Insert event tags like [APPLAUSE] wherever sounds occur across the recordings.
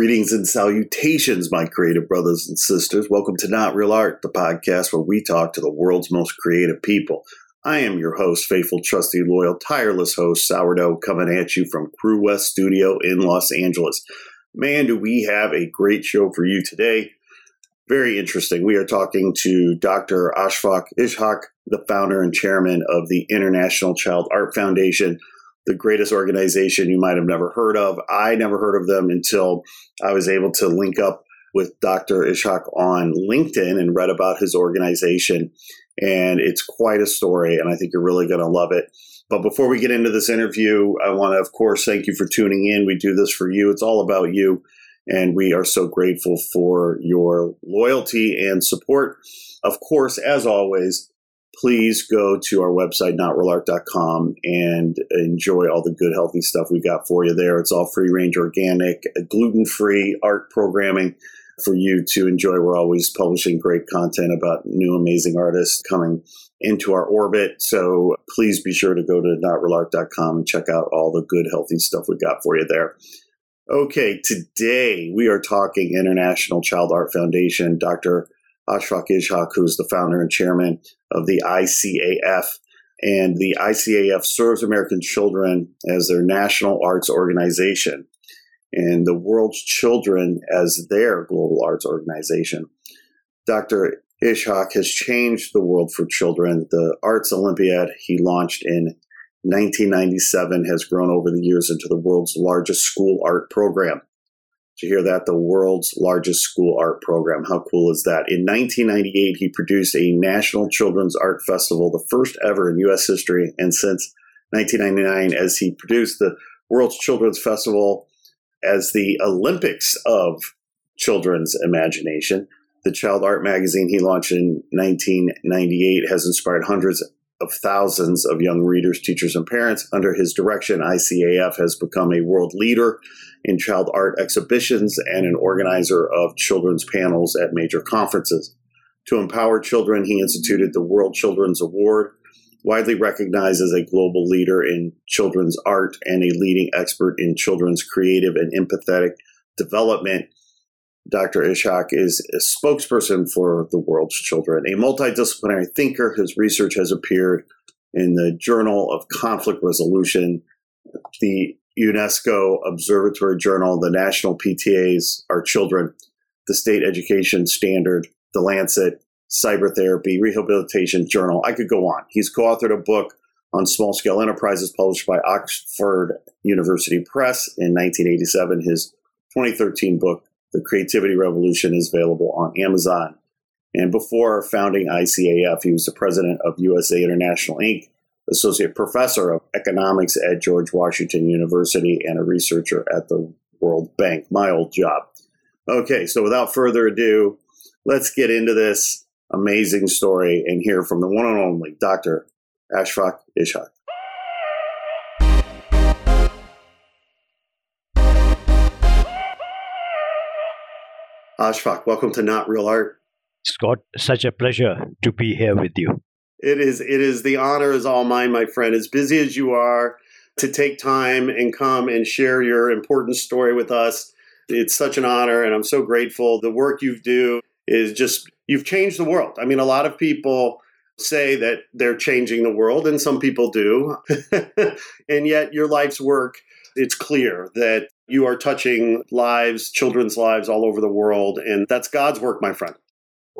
Greetings and salutations, my creative brothers and sisters. Welcome to Not Real Art, the podcast where we talk to the world's most creative people. I am your host, faithful, trusty, loyal, tireless host, Sourdough, coming at you from Crew West Studio in Los Angeles. Man, do we have a great show for you today. Very interesting. We are talking to Dr. Ashfaq Ishaq, the founder and chairman of the International Child Art Foundation the greatest organization you might have never heard of. I never heard of them until I was able to link up with Dr. Ishaq on LinkedIn and read about his organization. And it's quite a story, and I think you're really going to love it. But before we get into this interview, I want to, of course, thank you for tuning in. We do this for you, it's all about you. And we are so grateful for your loyalty and support. Of course, as always, please go to our website, notrealart.com, and enjoy all the good, healthy stuff we got for you there. It's all free range, organic, gluten free art programming for you to enjoy. We're always publishing great content about new, amazing artists coming into our orbit. So please be sure to go to notrealart.com and check out all the good, healthy stuff we got for you there. Okay, today we are talking International Child Art Foundation. Dr. Ashfaq Ishaq, who's the founder and chairman of the ICAF. And the ICAF serves American children as their national arts organization and the world's children as their global arts organization. Dr. Ishaq has changed the world for children. The Arts Olympiad he launched in 1997 has grown over the years into the world's largest school art program you hear that? The world's largest school art program. How cool is that? In 1998, he produced a National Children's Art Festival, the first ever in U.S. history. And since 1999, as he produced the World's Children's Festival as the Olympics of children's imagination. The Child Art magazine he launched in 1998 has inspired hundreds of thousands of young readers, teachers, and parents. Under his direction, ICAF has become a world leader in child art exhibitions and an organizer of children's panels at major conferences. To empower children, he instituted the World Children's Award, widely recognized as a global leader in children's art and a leading expert in children's creative and empathetic development. Dr. Ishaq is a spokesperson for the world's children, a multidisciplinary thinker. His research has appeared in the Journal of Conflict Resolution, the UNESCO Observatory Journal, the National PTAs, Our Children, the State Education Standard, the Lancet, Cyber Therapy, Rehabilitation Journal. I could go on. He's co authored a book on small scale enterprises published by Oxford University Press in 1987. His 2013 book, The Creativity Revolution, is available on Amazon. And before founding ICAF, he was the president of USA International Inc., associate professor of economics at George Washington University and a researcher at the World Bank. My old job. Okay, so without further ado, let's get into this amazing story and hear from the one and only Dr. Ashfaq Ishaq. Ashfaq, welcome to Not Real Art. Scott, such a pleasure to be here with you. It is it is the honor is all mine, my friend. As busy as you are, to take time and come and share your important story with us. It's such an honor and I'm so grateful. The work you do is just you've changed the world. I mean, a lot of people say that they're changing the world and some people do. [LAUGHS] and yet your life's work it's clear that you are touching lives, children's lives all over the world and that's God's work, my friend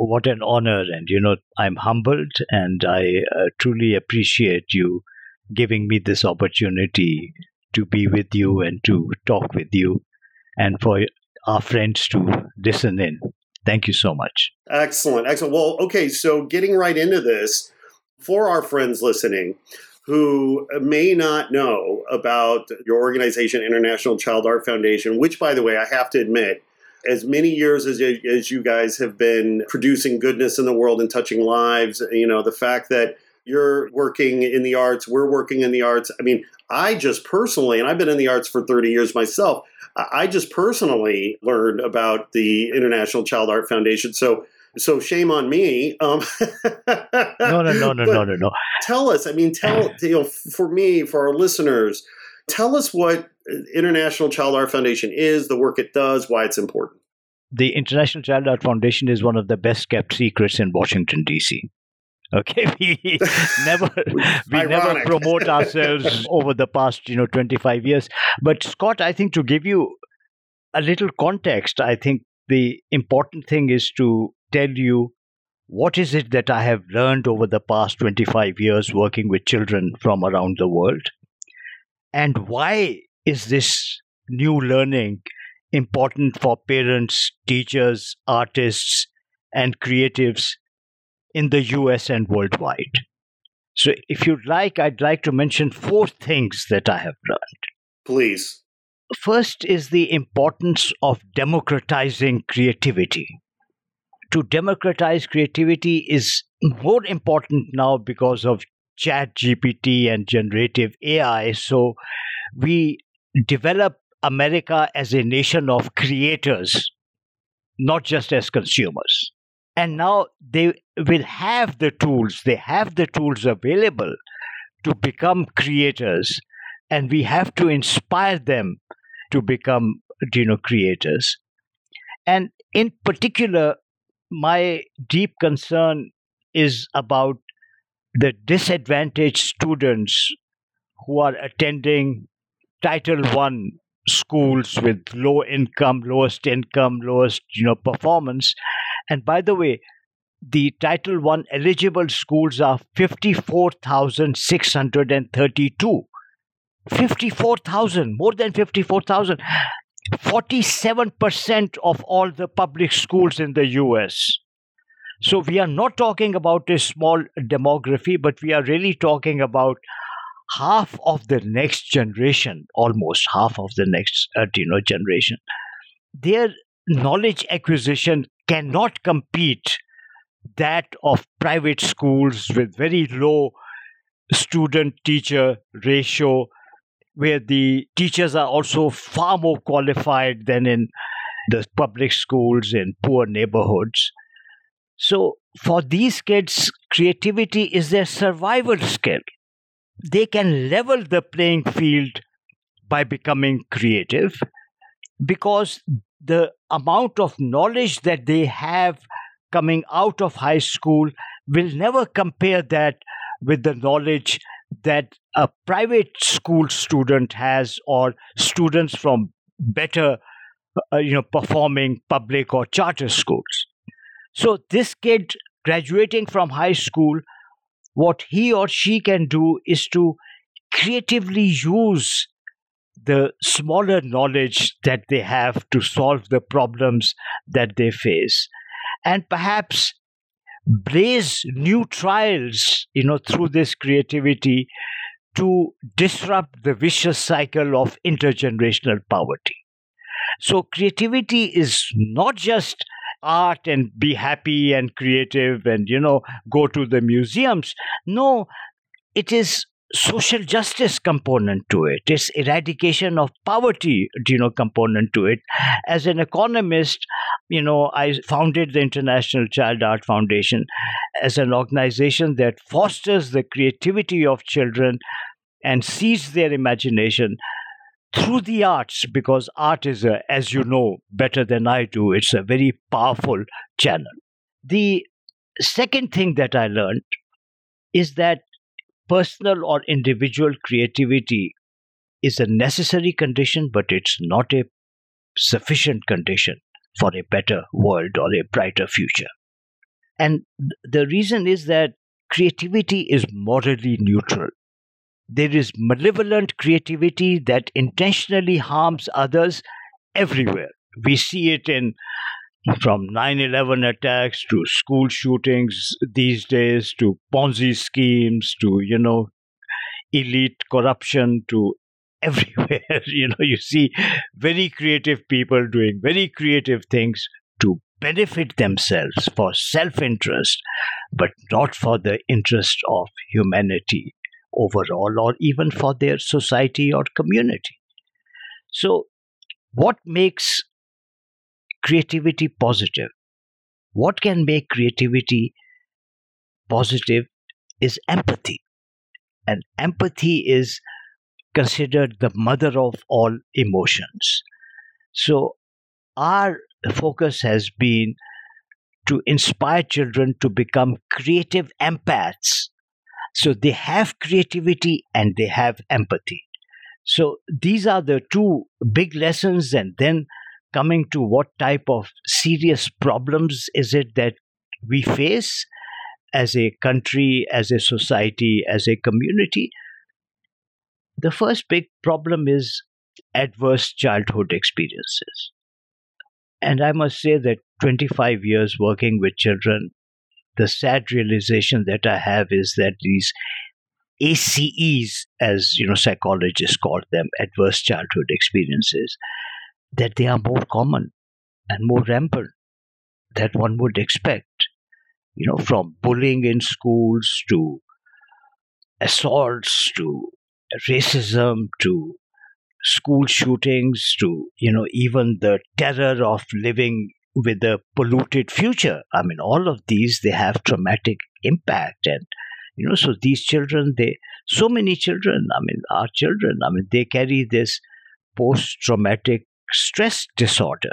what an honor. And, you know, I'm humbled and I uh, truly appreciate you giving me this opportunity to be with you and to talk with you and for our friends to listen in. Thank you so much. Excellent. Excellent. Well, okay, so getting right into this, for our friends listening who may not know about your organization, International Child Art Foundation, which, by the way, I have to admit, as many years as, as you guys have been producing goodness in the world and touching lives, you know, the fact that you're working in the arts, we're working in the arts. I mean, I just personally, and I've been in the arts for 30 years myself, I just personally learned about the International Child Art Foundation. So, so shame on me. Um, no, no, no, no, [LAUGHS] no, no, no. Tell us. I mean, tell [SIGHS] you know, for me, for our listeners, tell us what International Child Art Foundation is, the work it does, why it's important. The International Child Art Foundation is one of the best kept secrets in Washington D.C. Okay, [LAUGHS] we [LAUGHS] never we never promote ourselves over the past you know 25 years. But Scott, I think to give you a little context, I think the important thing is to tell you what is it that I have learned over the past 25 years working with children from around the world, and why is this new learning important for parents, teachers, artists, and creatives in the US and worldwide. So, if you'd like, I'd like to mention four things that I have learned. Please. First is the importance of democratizing creativity. To democratize creativity is more important now because of chat GPT and generative AI. So, we develop America as a nation of creators, not just as consumers and now they will have the tools they have the tools available to become creators and we have to inspire them to become you know creators and in particular my deep concern is about the disadvantaged students who are attending title 1 schools with low income lowest income lowest you know performance and by the way, the Title I eligible schools are 54,632. 54,000, more than 54,000. 47% of all the public schools in the US. So we are not talking about a small demography, but we are really talking about half of the next generation, almost half of the next uh, you know, generation. Their knowledge acquisition cannot compete that of private schools with very low student teacher ratio where the teachers are also far more qualified than in the public schools in poor neighborhoods. So for these kids creativity is their survival skill. They can level the playing field by becoming creative because the amount of knowledge that they have coming out of high school will never compare that with the knowledge that a private school student has or students from better uh, you know performing public or charter schools. So this kid graduating from high school what he or she can do is to creatively use the smaller knowledge that they have to solve the problems that they face. And perhaps blaze new trials you know through this creativity to disrupt the vicious cycle of intergenerational poverty. So creativity is not just art and be happy and creative and you know go to the museums. No it is social justice component to it it's eradication of poverty you know component to it. As an economist you know i founded the international child art foundation as an organization that fosters the creativity of children and sees their imagination through the arts because art is a, as you know better than i do it's a very powerful channel. The second thing that i learned is that personal or individual creativity is a necessary condition, but it's not a sufficient condition for a better world or a brighter future. And the reason is that creativity is morally neutral. there is malevolent creativity that intentionally harms others everywhere. We see it in from 9-11 attacks to school shootings these days to ponzi schemes to you know elite corruption to [LAUGHS] everywhere. [LAUGHS] You know you see very creative people doing very creative things to benefit themselves for self-interest but not for the interest of humanity overall or even for their society or community. So what makes creativity positive. What can make creativity positive is empathy. And empathy is considered the mother of all emotions. So, our focus has been to inspire children to become creative empaths. So, they have creativity and they have empathy. So, these are the two big lessons, and then coming to what type of serious problems is it that we face as a country, as a society, as a community, the first big problem is adverse childhood experiences. And I must say that 25 years working with children, the sad realization that I have is that these ACEs, as you know, psychologists call them, adverse childhood experiences, that they are more common and more rampant that one would expect. You know, from bullying in schools to assaults to racism to school shootings to, you know, even the terror of living with a polluted future. I mean, all of these, they have traumatic impact. And, you know, so these children, they, so many children, I mean, our children, I mean, they carry this post traumatic stress disorder.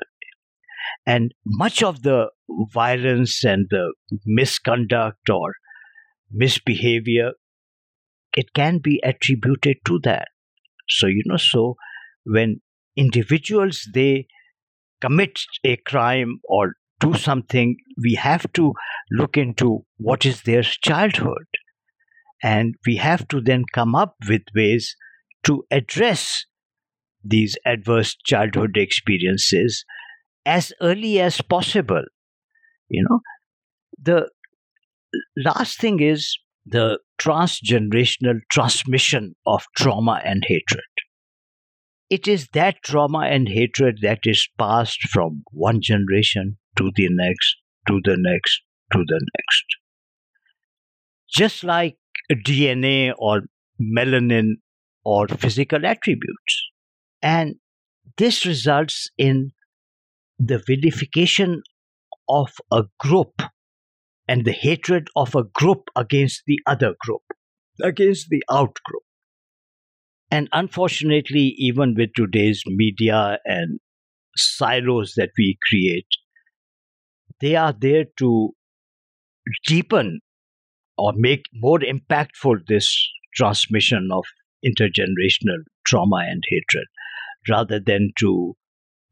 And much of the violence and the misconduct or misbehavior, it can be attributed to that. So, you know, so when individuals they commit a crime or do something, we have to look into what is their childhood. And we have to then come up with ways to address these adverse childhood experiences as early as possible. You know, the last thing is the transgenerational transmission of trauma and hatred. It is that trauma and hatred that is passed from one generation to the next, to the next, to the next. Just like DNA or melanin or physical attributes. And this results in the vilification of a group and the hatred of a group against the other group, against the out group. And unfortunately, even with today's media and silos that we create, they are there to deepen or make more impactful this transmission of intergenerational trauma and hatred rather than to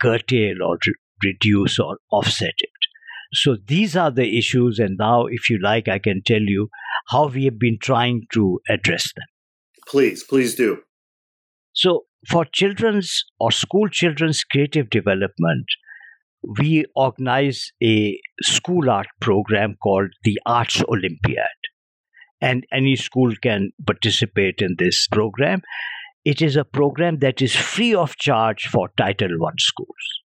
curtail or re- reduce or offset it. So these are the issues, and now, if you like, I can tell you how we have been trying to address them. Please, please do. So, for children's or school children's creative development, we organize a school art program called the Arts Olympiad. And any school can participate in this program. It is a program that is free of charge for Title I schools.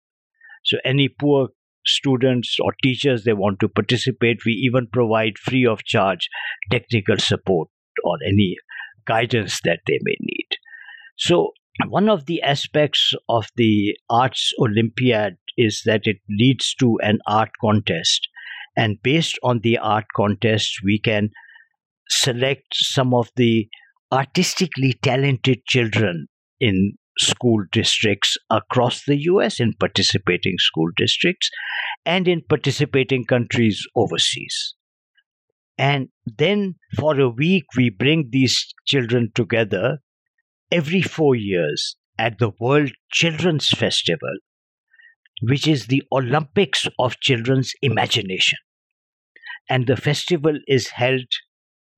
So any poor students or teachers they want to participate, we even provide free of charge technical support or any guidance that they may need. So one of the aspects of the Arts Olympiad is that it leads to an art contest. And based on the art contest, we can select some of the artistically talented children in school districts across the US, in participating school districts, and in participating countries overseas. And then for a week, we bring these children together every four years at the World Children's Festival, which is the Olympics of children's imagination. And the festival is held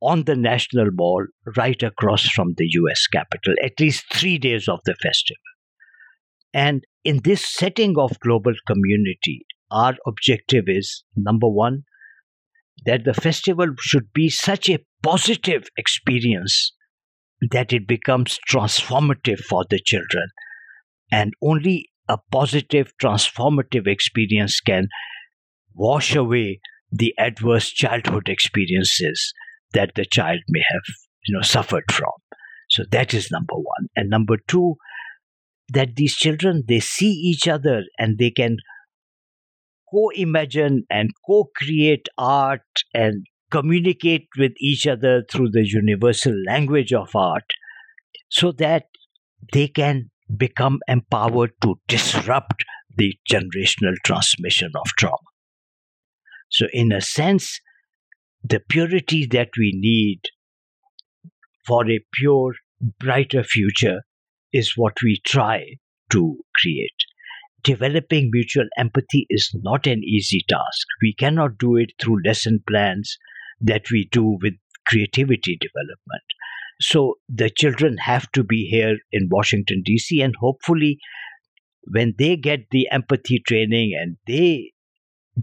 on the National Mall right across from the US Capitol, at least three days of the festival. And in this setting of global community, our objective is number one, that the festival should be such a positive experience that it becomes transformative for the children. And only a positive, transformative experience can wash away the adverse childhood experiences that the child may have you know suffered from. So that is number one. And number two that these children they see each other and they can co-imagine and co-create art and communicate with each other through the universal language of art so that they can become empowered to disrupt the generational transmission of trauma. So in a sense the purity that we need for a pure brighter future is what we try to create developing mutual empathy is not an easy task. We cannot do it through lesson plans that we do with creativity development. So the children have to be here in Washington, D.C., and hopefully, when they get the empathy training and they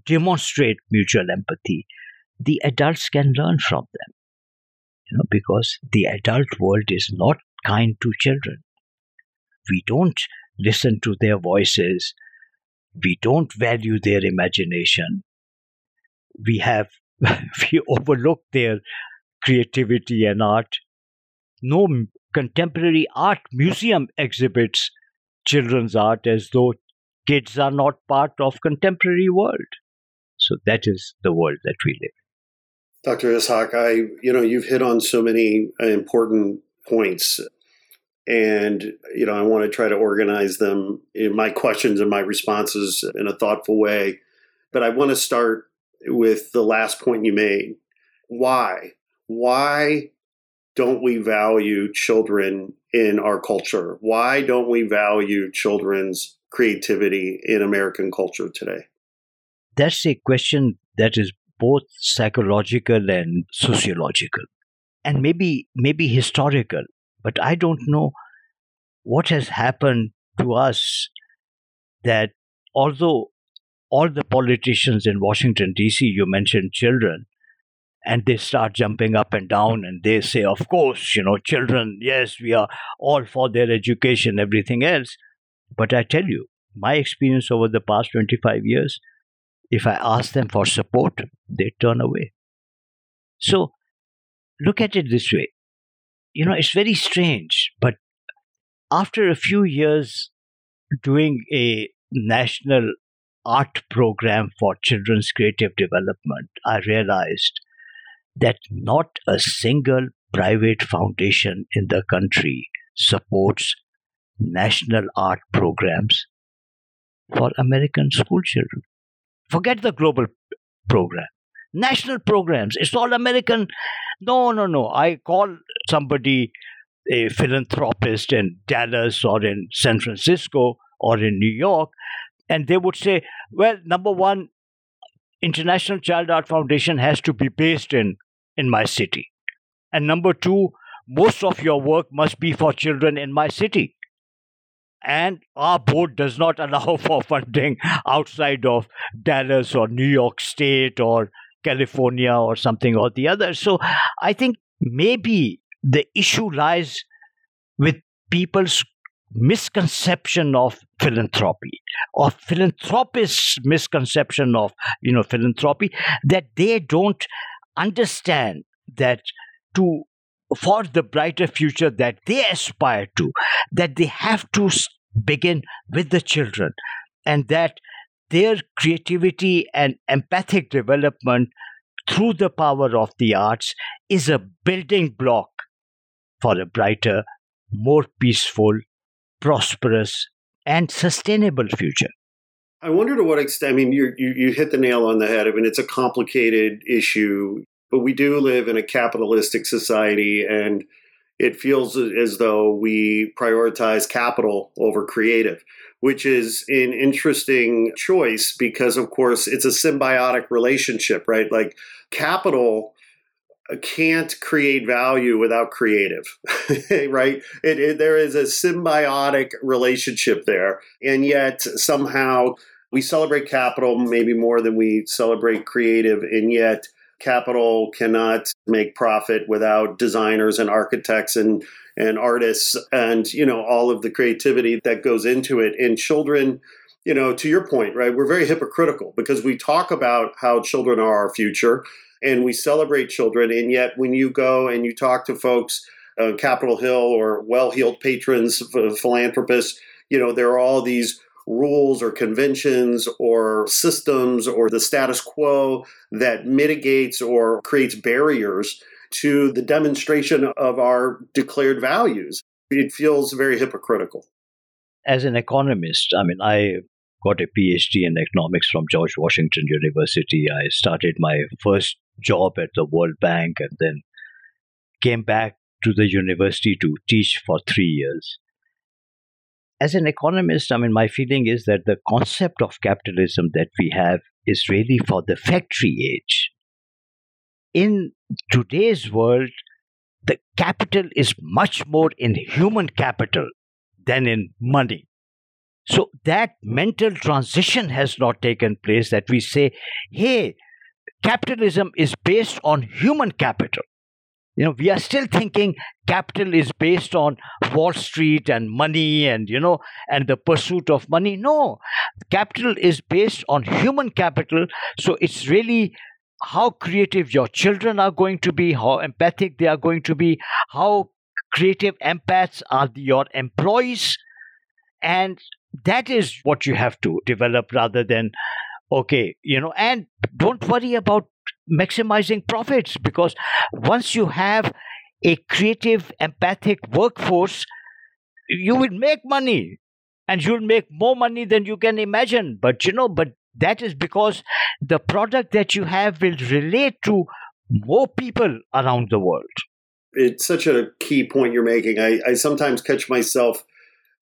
demonstrate mutual empathy, the adults can learn from them. You know, because the adult world is not kind to children. We don't listen to their voices. We don't value their imagination. We have [LAUGHS] we overlook their creativity and art. No contemporary art museum exhibits children's art as though kids are not part of contemporary world. So that is the world that we live. Dr. Ishaq, I you know you've hit on so many uh, important points. And you know i want to try to organize them in my questions and my responses in a thoughtful way. But i want to start with the last point you made. Why? Why don't we value children in our culture? Why don't we value children's creativity in american culture today? That's a question that is both psychological and sociological and maybe maybe historical but I don't know what has happened to us that although all the politicians in Washington, D.C., you mentioned children, and they start jumping up and down and they say, of course, you know, children, yes, we are all for their education, everything else. But I tell you, my experience over the past 25 years, if I ask them for support, they turn away. So look at it this way you know, it's very strange. But after a few years doing a national art program for children's creative development, I realized that not a single private foundation in the country supports national art programs for American school children. Forget the global program. National programs. It's all American no, no, no. I call somebody a philanthropist in Dallas or in San Francisco or in New York, and they would say, well, number one, International Child Art Foundation has to be based in, in my city. And number two, most of your work must be for children in my city. And our board does not allow [LAUGHS] for funding outside of Dallas or New York State or California or something or the other. So I think maybe the issue lies with people's misconception of philanthropy or philanthropists misconception of you know philanthropy that they don't understand that to for the brighter future that they aspire to that they have to begin with the children and that their creativity and empathic development through the power of the arts is a building block for a brighter, more peaceful, prosperous, and sustainable future. I wonder to what extent, I mean, you, you, hit the nail on the head. I mean, it's a complicated issue, but we do live in a capitalistic society, and it feels as though we prioritize capital over creative which is an interesting choice because, of course, it's a symbiotic relationship, right? Like capital can't create value without creative, [LAUGHS] right? It, it, there is a symbiotic relationship there. And yet, somehow, we celebrate capital maybe more than we celebrate creative. And yet, capital cannot make profit without designers and architects and, and artists and, you know, all of the creativity that goes into it. And children, you know, to your point, right, we're very hypocritical because we talk about how children are our future and we celebrate children. And yet, when you go and you talk to folks uh, Capitol Hill or well heeled patrons, philanthropists, you know, there are all these rules or conventions or systems or the status quo that mitigates or creates barriers to the demonstration of our declared values. It feels very hypocritical. As an economist, I mean, I got a PhD in economics from George Washington University. I started my first job at the World Bank and then came back to the university to teach for three years. As an economist, I mean, my feeling is that the concept of capitalism that we have is really for the factory age. In today's world, the capital is much more in human capital than in money. So that mental transition has not taken place that we say, hey, capitalism is based on human capital. You know, we are still thinking capital is based on Wall Street and money and, you know, and the pursuit of money. No, capital is based on human capital. So it's really how creative your children are going to be, how empathic they are going to be, how creative empaths are your employees. And that is what you have to develop rather than okay you know and don't worry about maximizing profits because once you have a creative empathic workforce you will make money and you'll make more money than you can imagine. But you know but that is because the product that you have will relate to more people around the world. It's such a key point you're making. I, I sometimes catch myself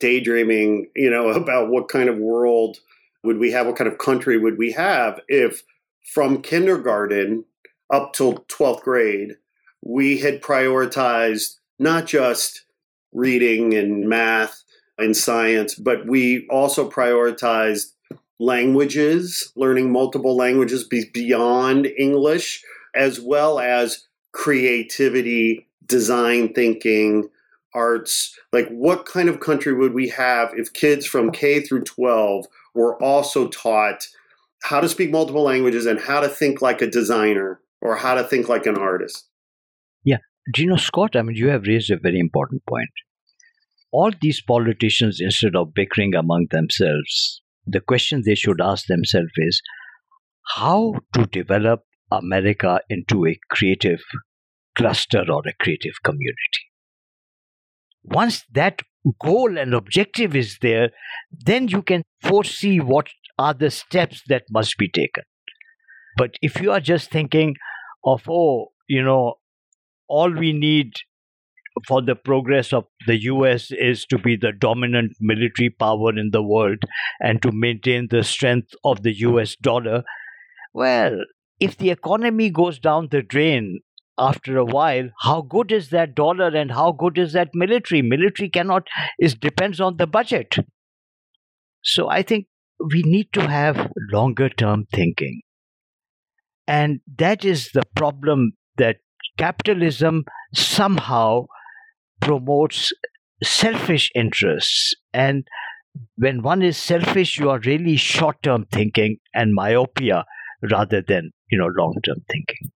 daydreaming, you know, [LAUGHS] about what kind of world would we have, what kind of country would we have if from kindergarten up till 12th grade, we had prioritized not just reading and math and science, but we also prioritized languages, learning multiple languages beyond English, as well as creativity, design thinking, arts. Like what kind of country would we have if kids from k through 12 were also taught how to speak multiple languages and how to think like a designer or how to think like an artist. Yeah. Do you know scott i mean you have raised a very important point. All these politicians instead of bickering among themselves the question they should ask themselves is how to develop america into a creative cluster or a creative community? Once that goal and objective is there, then you can foresee what are the steps that must be taken. But if you are just thinking of, oh, you know, all we need for the progress of the US is to be the dominant military power in the world and to maintain the strength of the US dollar, well, if the economy goes down the drain after a while how good is that dollar and how good is that military military cannot it depends on the budget so i think we need to have longer term thinking. And that is the problem that capitalism somehow promotes selfish interests. And when one is selfish you are really short term thinking and myopia rather than you know long term thinking.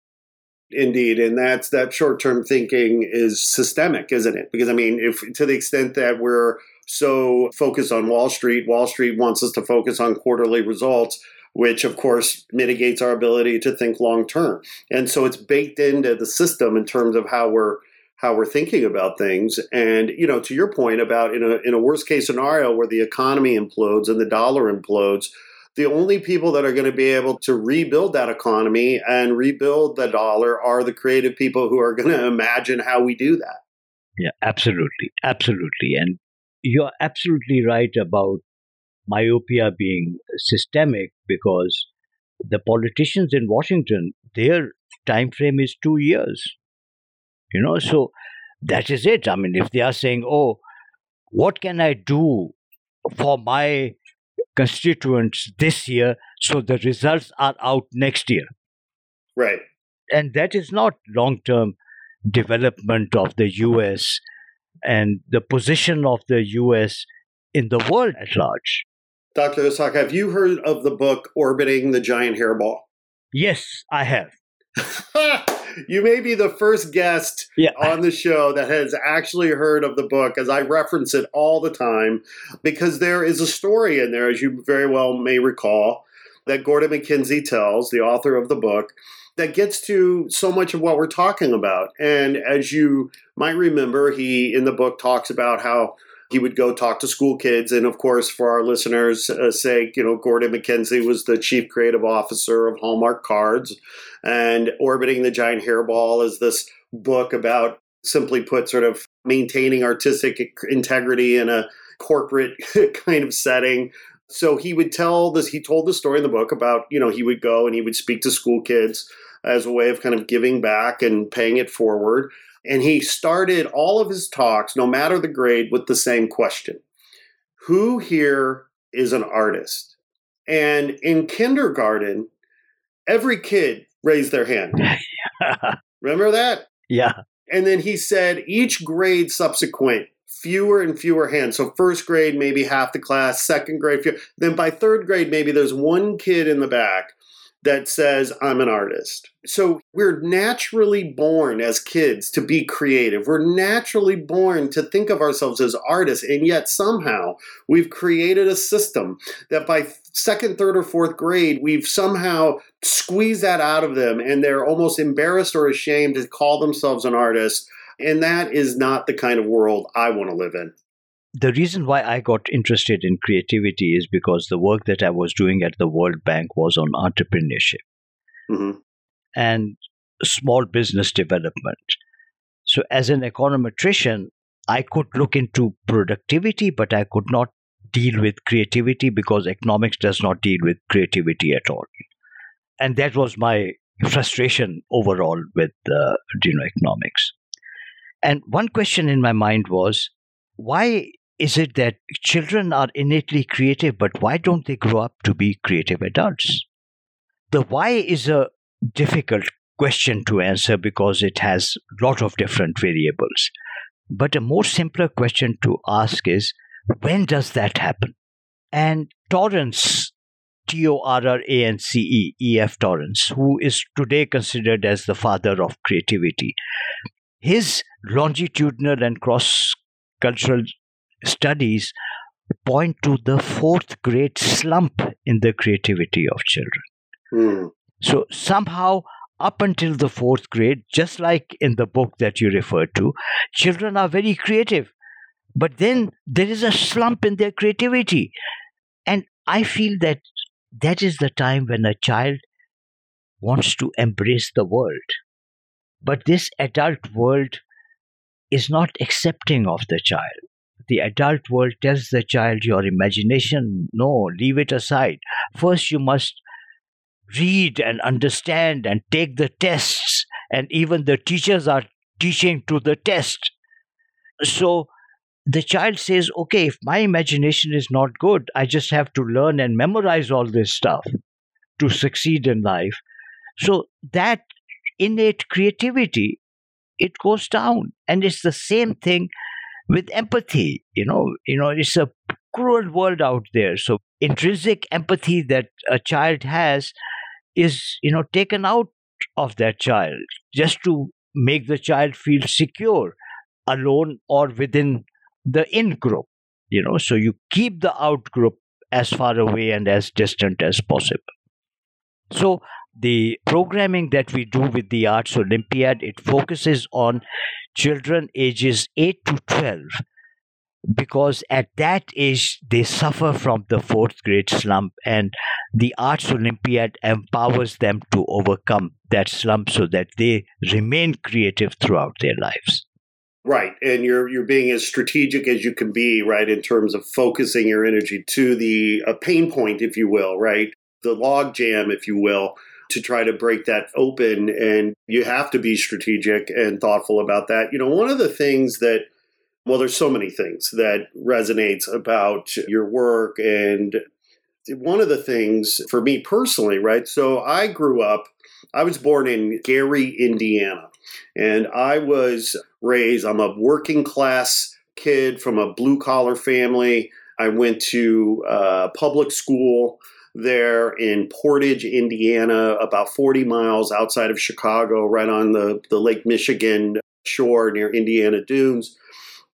Indeed, and that's that short-term thinking is systemic, isn't it? Because I mean, if to the extent that we're so focused on Wall Street, Wall Street wants us to focus on quarterly results, which of course mitigates our ability to think long term. And so it's baked into the system in terms of how we're how we're thinking about things. And you know, to your point about in a in a worst case scenario where the economy implodes and the dollar implodes, the only people that are going to be able to rebuild that economy and rebuild the dollar are the creative people who are going [LAUGHS] to imagine how we do that. Yeah, absolutely. Absolutely. And you're absolutely right about myopia being systemic because the politicians in Washington, their time frame is two years. You know, so that is it. I mean, if they are saying, oh, what can I do for my constituents this year so the results are out next year? Right. And that is not long term development of the US and the position of the US in the world at large. Dr. Ishaq, have you heard of the book Orbiting the Giant Hairball? Yes, I have. [LAUGHS] you may be the first guest yeah. on the show that has actually heard of the book, as I reference it all the time, because there is a story in there, as you very well may recall, that Gordon MacKenzie tells, the author of the book, that gets to so much of what we're talking about. And as you might remember, he in the book talks about how he would go talk to school kids. And of course, for our listeners' uh, sake, you know, Gordon MacKenzie was the chief creative officer of Hallmark Cards. And Orbiting the Giant Hairball is this book about, simply put, sort of maintaining artistic integrity in a corporate [LAUGHS] kind of setting so he would tell this he told the story in the book about you know he would go and he would speak to school kids as a way of kind of giving back and paying it forward. And he started all of his talks, no matter the grade, with the same question Who here is an artist? And in kindergarten, every kid raised their hand. [LAUGHS] Remember that? Yeah. And then he said each grade subsequent, fewer and fewer hands. So first grade, maybe half the class, second grade, few. then by third grade, maybe there's one kid in the back that says, I'm an artist. So we're naturally born as kids to be creative. We're naturally born to think of ourselves as artists. And yet somehow we've created a system that by second, third, or fourth grade, we've somehow squeezed that out of them and they're almost embarrassed or ashamed to call themselves an artist. And that is not the kind of world I want to live in the reason why I got interested in creativity is because the work that I was doing at the World Bank was on entrepreneurship mm-hmm. and small business development. So, as an econometrician, I could look into productivity, but I could not deal with creativity because economics does not deal with creativity at all. And that was my frustration overall with uh, you know economics. And one question in my mind was, why is it that children are innately creative, but why don't they grow up to be creative adults? The why is a difficult question to answer because it has a lot of different variables. But a more simpler question to ask is when does that happen? And Torrance, T O R R A N C E, E F Torrance, who is today considered as the father of creativity, his longitudinal and cross cultural studies point to the fourth grade slump in the creativity of children. Mm. So somehow, up until the fourth grade, just like in the book that you referred to, children are very creative. But then there is a slump in their creativity. And I feel that that is the time when a child wants to embrace the world. But this adult world is not accepting of the child. The adult world tells the child your imagination no leave it aside. First you must read and understand and take the tests. And even the teachers are teaching to the test. So the child says okay if my imagination is not good i just have to learn and memorize all this stuff to succeed in life. So that innate creativity it goes down and it's the same thing with empathy. You know, you know, it's a cruel world out there. So intrinsic empathy that a child has is, you know, taken out of that child just to make the child feel secure alone or within the in group. You know, so you keep the out group as far away and as distant as possible. So the programming that we do with the Arts Olympiad, it focuses on children ages 8 to 12 because at that age they suffer from the fourth grade slump and the arts olympiad empowers them to overcome that slump so that they remain creative throughout their lives. Right and you're you're being as strategic as you can be right in terms of focusing your energy to the a pain point if you will right? The log jam if you will to try to break that open. And you have to be strategic and thoughtful about that. You know, one of the things that well, there's so many things that resonates about your work. And one of the things for me personally, right? So I grew up, I was born in Gary, Indiana, and I was raised, I'm a working class kid from a blue collar family. I went to uh, public school there in Portage, Indiana, about 40 miles outside of Chicago, right on the, the Lake Michigan shore near Indiana Dunes.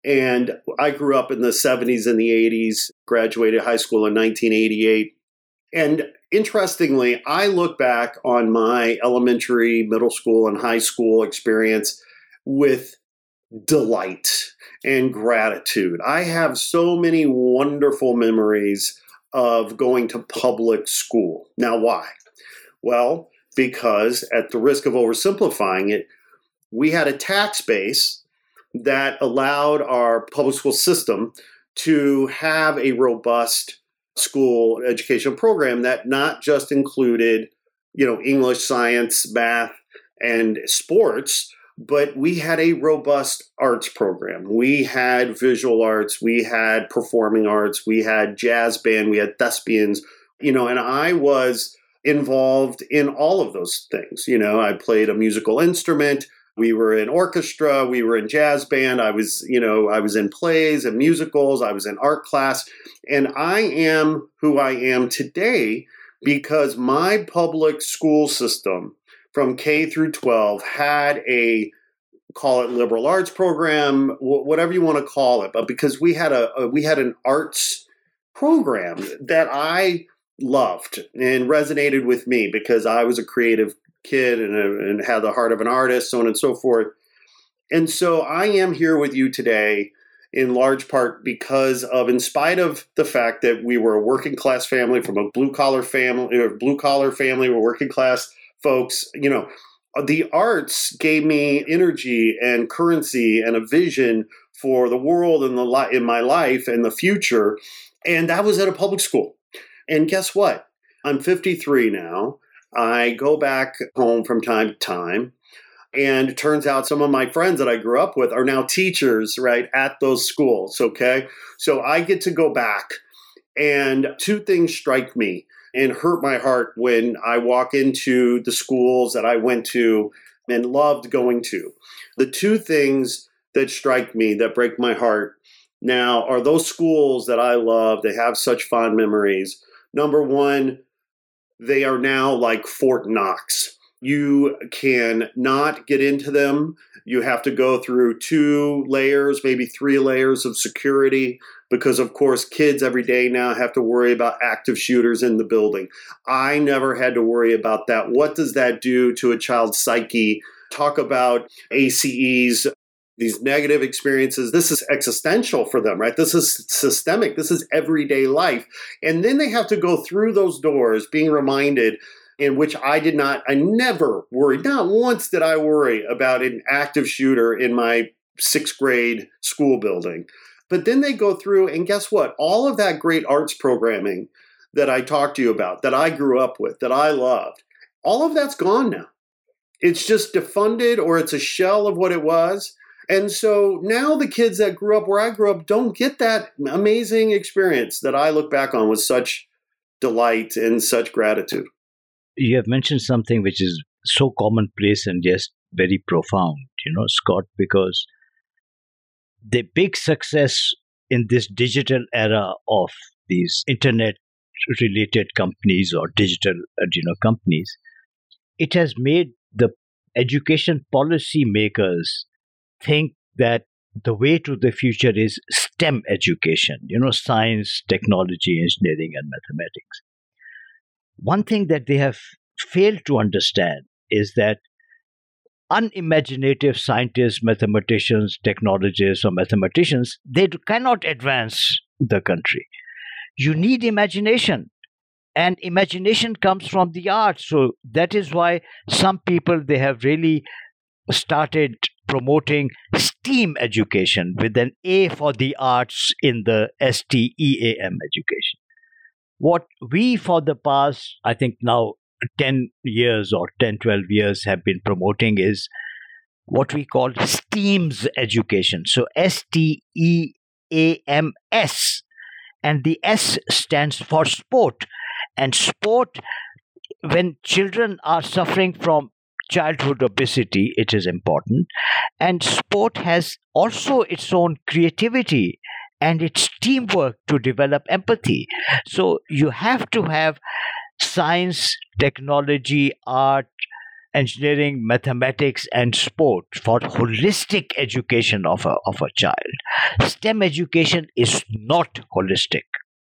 And I grew up in the 70s and the 80s, graduated high school in 1988. And interestingly, I look back on my elementary, middle school, and high school experience with delight and gratitude. I have so many wonderful memories of going to public school. Now, why? Well, because at the risk of oversimplifying it, we had a tax base that allowed our public school system to have a robust school education program that not just included, you know, English, science, math, and sports, but we had a robust arts program. We had visual arts, we had performing arts, we had jazz band, we had thespians, you know, and I was involved in all of those things. You know, I played a musical instrument. We were in orchestra, we were in jazz band, I was, you know, I was in plays and musicals, I was in art class, and I am who I am today because my public school system from K through 12 had a call it liberal arts program, whatever you want to call it, but because we had a, a we had an arts program that I loved and resonated with me because I was a creative kid and, a, and had the heart of an artist, so on and so forth. And so I am here with you today in large part because of, in spite of the fact that we were a working class family from a blue collar family, or blue collar family, we're working class folks, you know, uh, the arts gave me energy and currency and a vision for the world and the li- in my life and the future. And that was at a public school. And guess what? I'm 53 now. I go back home from time to time. And it turns out some of my friends that I grew up with are now teachers, right, at those schools. Okay. So I get to go back. And two things strike me and hurt my heart when I walk into the schools that I went to and loved going to. The two things that strike me that break my heart now are those schools that I love, they have such fond memories. Number one, they are now like Fort Knox. You can not get into them. You have to go through two layers, maybe three layers of security because, of course, kids every day now have to worry about active shooters in the building. I never had to worry about that. What does that do to a child's psyche? Talk about ACEs, these negative experiences. This is existential for them, right? This is systemic. This is everyday life. And then they have to go through those doors being reminded in which I did not, I never worried, not once did I worry about an active shooter in my sixth grade school building. But then they go through, and guess what? All of that great arts programming that I talked to you about, that I grew up with, that I loved, all of that's gone now. It's just defunded or it's a shell of what it was. And so now the kids that grew up where I grew up don't get that amazing experience that I look back on with such delight and such gratitude. You have mentioned something which is so commonplace and just very profound, you know, Scott, because the big success in this digital era of these internet related companies or digital uh, you know companies it has made the education policy makers think that the way to the future is STEM education, you know, science, technology, engineering, and mathematics. One thing that they have failed to understand is that unimaginative scientists, mathematicians, technologists, or mathematicians, they cannot advance the country. You need imagination. And imagination comes from the arts. So that is why some people they have really started promoting STEAM education with an A for the arts in the STEAM education. What we for the past, I think now 10 years or 10, 12 years have been promoting is what we call STEAMS education. So S T E A M S. And the S stands for sport. And sport, when children are suffering from childhood obesity, it is important. And sport has also its own creativity and its teamwork to develop empathy. So you have to have science, technology, art, engineering, mathematics, and sport for holistic education of a, of a child. STEM education is not holistic.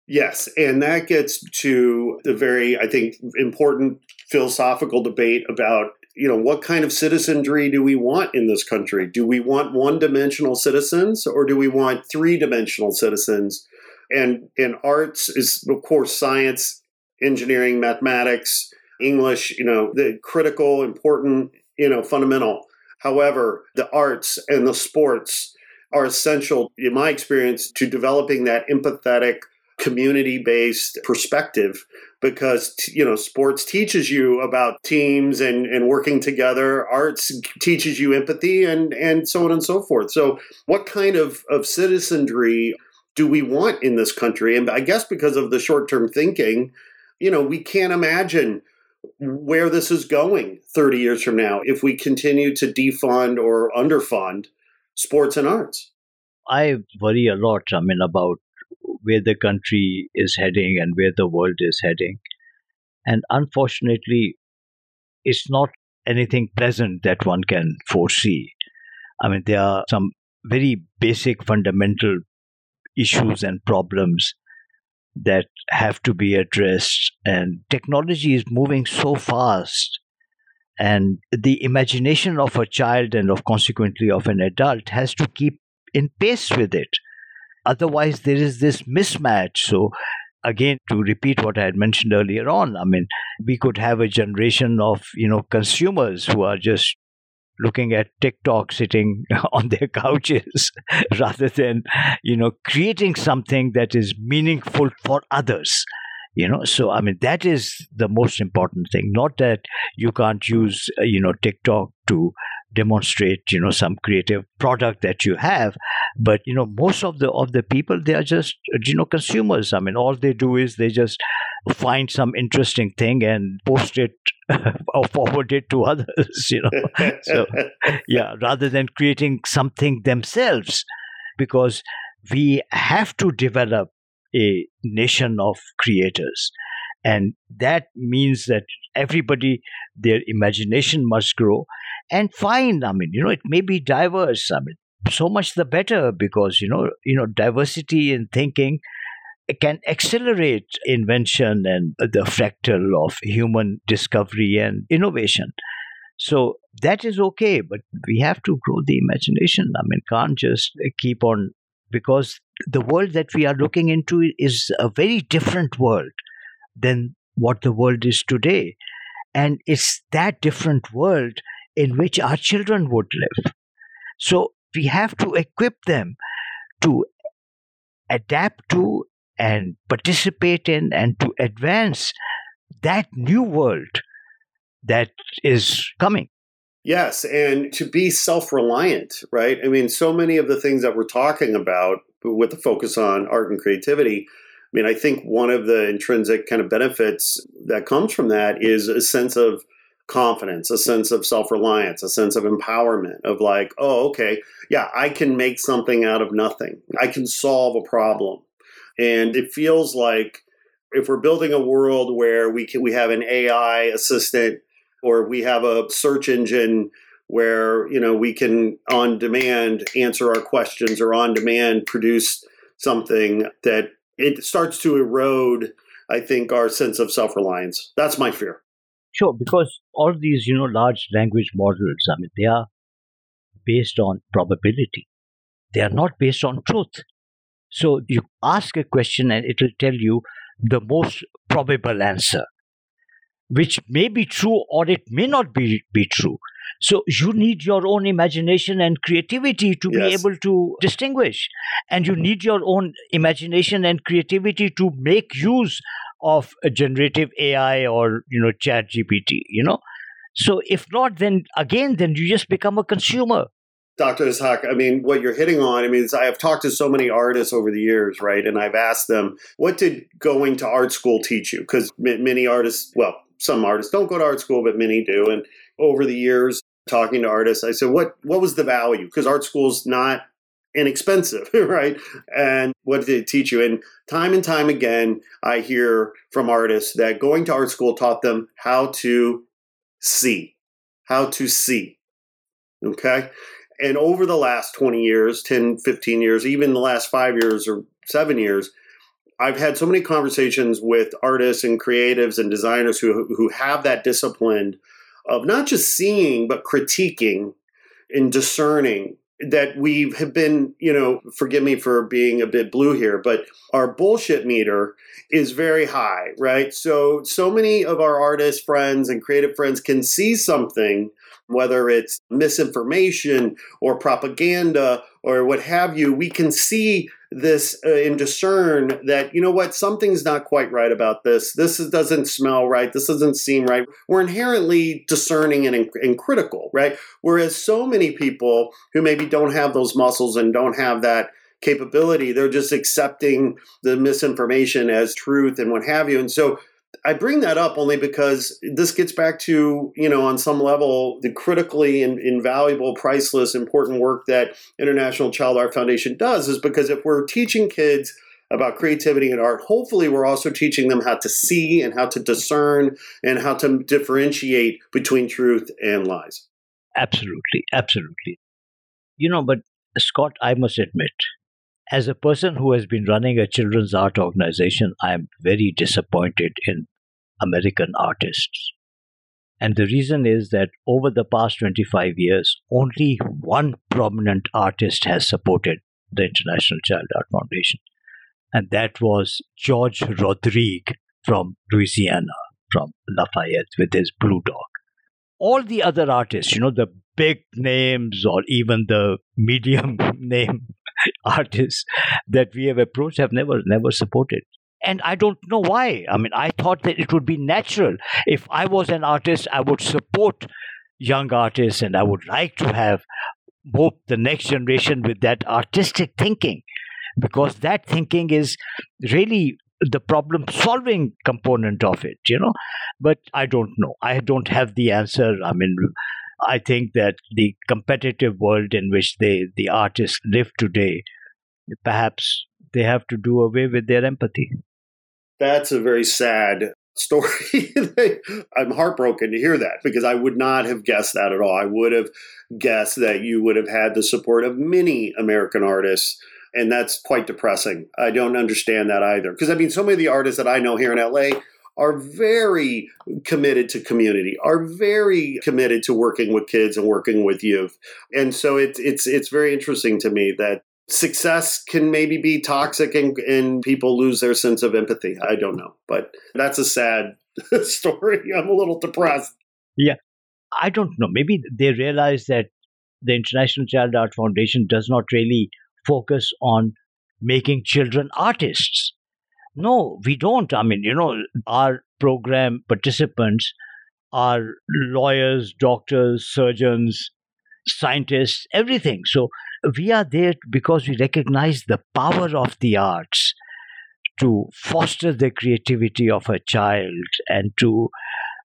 Yes, and that gets to the very, I think, important philosophical debate about you know what kind of citizenry do we want in this country do we want one-dimensional citizens or do we want three-dimensional citizens and and arts is of course science engineering mathematics english you know the critical important you know fundamental. However the arts and the sports are essential in my experience to developing that empathetic community based perspective because you know sports teaches you about teams and and working together. Arts teaches you empathy and and so on and so forth. So what kind of of citizenry do we want in this country? And i guess because of the short term thinking you know we can't imagine where this is going 30 years from now if we continue to defund or underfund sports and arts i worry a lot i mean about where the country is heading and where the world is heading. And unfortunately, it's not anything pleasant that one can foresee. I mean, there are some very basic fundamental issues and problems that have to be addressed. And technology is moving so fast. And the imagination of a child and of consequently of an adult has to keep in pace with it. Otherwise, there is this mismatch. So, again, to repeat what I had mentioned earlier on, I mean, we could have a generation of, you know, consumers who are just looking at TikTok sitting [LAUGHS] on their couches [LAUGHS] rather than, you know, creating something that is meaningful for others you know? So i mean that is the most important thing. Not that you can't use you know tiktok to demonstrate you know some creative product that you have. But you know most of the of the people they are just you know consumers. I mean all they do is they just find some interesting thing and post it [LAUGHS] or forward it to others [LAUGHS] you know. So yeah rather than creating something themselves. Because we have to develop a nation of creators. And that means that everybody their imagination must grow and fine i mean you know it may be diverse i mean so much the better because you know you know diversity in thinking can accelerate invention and the fractal of human discovery and innovation. So that is okay but we have to grow the imagination. I mean can't just keep on because the world that we are looking into is a very different world than what the world is today. And it's that different world in which our children would live so we have to equip them to adapt to and participate in and to advance that new world that is coming. Yes, and to be self reliant, right? I mean, so many of the things that we're talking about with the focus on art and creativity. I mean, I think one of the intrinsic kind of benefits that comes from that is a sense of confidence, a sense of self reliance, a sense of empowerment of like, oh, okay, yeah, I can make something out of nothing. I can solve a problem. And it feels like if we're building a world where we can we have an AI assistant or we have a search engine where you know we can on demand answer our questions or on demand produce something that it starts to erode i think our sense of self-reliance that's my fear Sure, because all these, you know, large language models, I mean, they are based on probability. They are not based on truth. So you ask a question and it will tell you the most probable answer, which may be true or it may not be, be true. So you need your own imagination and creativity to Yes. be able to distinguish. And you need your own imagination and creativity to make use of a generative AI or, you know, chat GPT, you know. So if not, then again, then you just become a consumer. Dr. Ishaq, I mean, what you're hitting on, I mean, I have talked to so many artists over the years, right? And I've asked them, what did going to art school teach you? Because many artists, well, some artists don't go to art school, but many do. And over the years, talking to artists, I said, what, what was the value? Because art school's not inexpensive, [LAUGHS] right? And what did it teach you? And time and time again, I hear from artists that going to art school taught them how to see, how to see. Okay. And over the last 20 years, 10, 15 years, even the last five years or seven years, I've had so many conversations with artists and creatives and designers who, who have that discipline of not just seeing, but critiquing and discerning that we have been, you know, forgive me for being a bit blue here, but our bullshit meter is very high, right? So, so many of our artist friends and creative friends can see something, whether it's misinformation or propaganda or what have you, we can see this uh, and discern that, you know what, something's not quite right about this. This is, doesn't smell right. This doesn't seem right. We're inherently discerning and, and critical, right? Whereas so many people who maybe don't have those muscles and don't have that capability, they're just accepting the misinformation as truth and what have you. And so I bring that up only because this gets back to, you know, on some level, the critically in, invaluable, priceless, important work that International Child Art Foundation does is because if we're teaching kids about creativity and art, hopefully we're also teaching them how to see and how to discern and how to differentiate between truth and lies. Absolutely, absolutely. You know, but Scott, I must admit, as a person who has been running a children's art organization, I am very disappointed in American artists. And the reason is that over the past 25 years, only one prominent artist has supported the International Child Art Foundation. And that was George Rodrigue from Louisiana, from Lafayette, with his Blue Dog. All the other artists, you know, the big names or even the medium [LAUGHS] name [LAUGHS] artists that we have approached have never never supported. And i don't know why. I mean i thought that it would be natural. If i was an artist i would support young artists and i would like to have both the next generation with that artistic thinking because that thinking is really the problem solving component of it you know? But i don't know. I don't have the answer. I mean I think that the competitive world in which they the artists live today, perhaps they have to do away with their empathy. That's a very sad story. [LAUGHS] I'm heartbroken to hear that because I would not have guessed that at all. I would have guessed that you would have had the support of many American artists. And that's quite depressing. I don't understand that either. Because I mean, so many of the artists that I know here in LA are very committed to community, are very committed to working with kids and working with youth. And so it's it's it's very interesting to me that success can maybe be toxic and, and people lose their sense of empathy. I don't know. But that's a sad [LAUGHS] story. I'm a little depressed. Yeah. I don't know. Maybe they realize that the International Child Art Foundation does not really focus on making children artists no, we don't. I mean, you know, our program participants are lawyers, doctors, surgeons, scientists, everything. So we are there because we recognize the power of the arts to foster the creativity of a child and to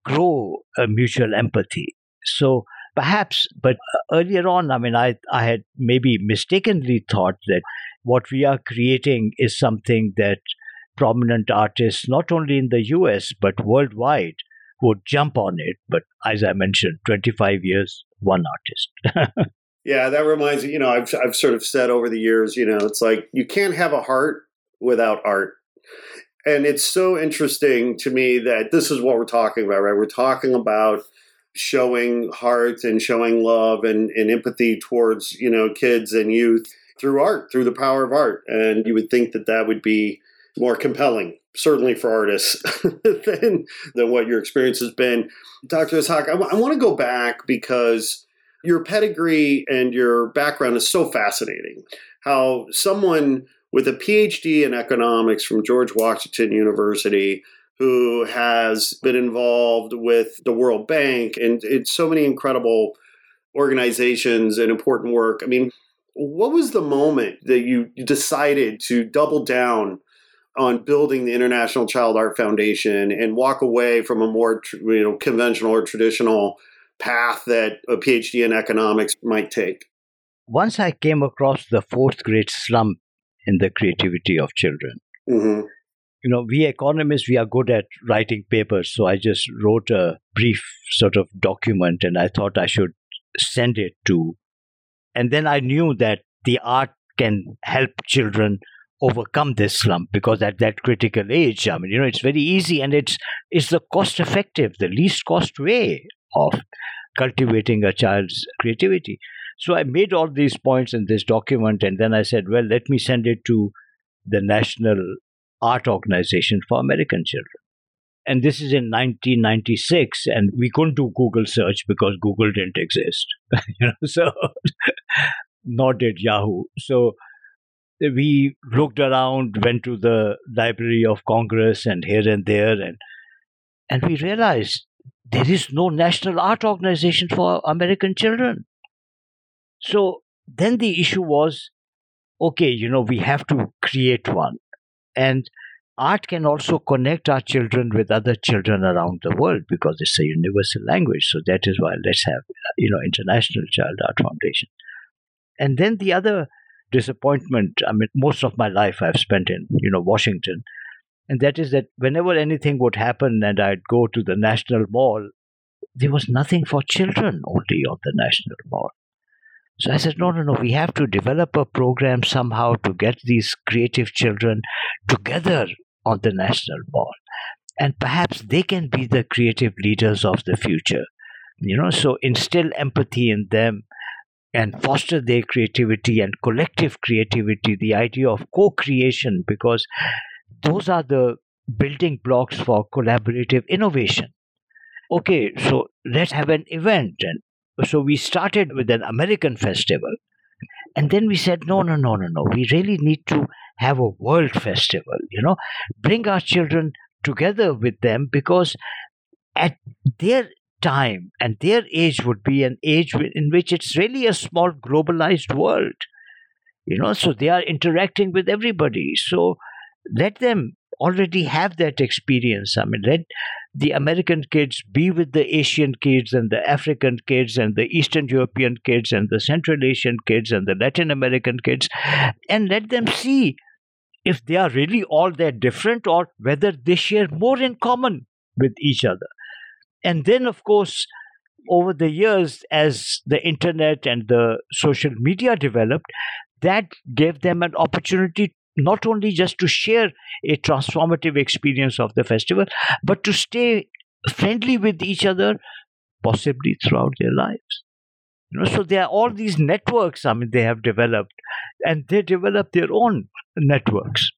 grow a mutual empathy. So perhaps, but uh, earlier on, I mean, I, I had maybe mistakenly thought that what we are creating is something that prominent artists, not only in the US, but worldwide, would jump on it. But as I mentioned, 25 years, one artist. [LAUGHS] yeah, that reminds me, you know, I've, I've sort of said over the years, you know, it's like you can't have a heart without art. And it's so interesting to me that this is what we're talking about, right? We're talking about showing heart and showing love and, and empathy towards, you know, kids and youth through art, through the power of art. And you would think that that would be more compelling, certainly for artists, [LAUGHS] than, than what your experience has been. Dr. Ishaq, I, w- I want to go back because Your pedigree and your background is so fascinating. How someone with a PhD in economics from George Washington University who has been involved with the World Bank and it's so many incredible organizations and important work. I mean, what was the moment that you decided to double down on building the International Child Art Foundation and walk away from a more you know conventional or traditional path that a PhD in economics might take? Once I came across the fourth grade slump in the creativity of children. Mm-hmm. You know, we economists, we are good at writing papers. So I just wrote a brief sort of document and I thought I should send it to. And then I knew that the art can help children overcome this slump because at that critical age, I mean, you know, it's very easy and it's it's the cost effective, the least cost way of cultivating a child's creativity. So I made all these points in this document, and then I said, well, let me send it to the National Art Organization for American Children. And this is in 1996, and we couldn't do Google search because Google didn't exist. [LAUGHS] you know, so [LAUGHS] nor did Yahoo. So we looked around, went to the Library of Congress and here and there, and and we realized there is no national art organization for American children. So then the issue was okay, you know, we have to create one. And art can also connect our children with other children around the world because it's a universal language. So that is why let's have, you know, International Child Art Foundation. And then the other disappointment, I mean, most of my life I've spent in, you know, Washington. And that is that whenever anything would happen and I'd go to the National Mall, there was nothing for children only on the National Mall. So I said, no, no, no, we have to develop a program somehow to get these creative children together on the national mall. And perhaps they can be the creative leaders of the future. You know, so instill empathy in them and foster their creativity and collective creativity, the idea of co creation, because those are the building blocks for collaborative innovation. Okay, so let's have an event and so we started with an American festival. And then we said, no, no, no, no, no. We really need to have a world festival, you know, bring our children together with them because at their time and their age would be an age in which it's really a small globalized world, you know, so they are interacting with everybody. So let them already have that experience. I mean, let the American kids be with the Asian kids and the African kids and the Eastern European kids and the Central Asian kids and the Latin American kids and let them see if they are really all that different or whether they share more in common with each other. And then, of course, over the years, as the internet and the social media developed, that gave them an opportunity not only just to share a transformative experience of the festival, but to stay friendly with each other, possibly throughout their lives. You know, so there are all these networks. I mean, they have developed, and they develop their own networks.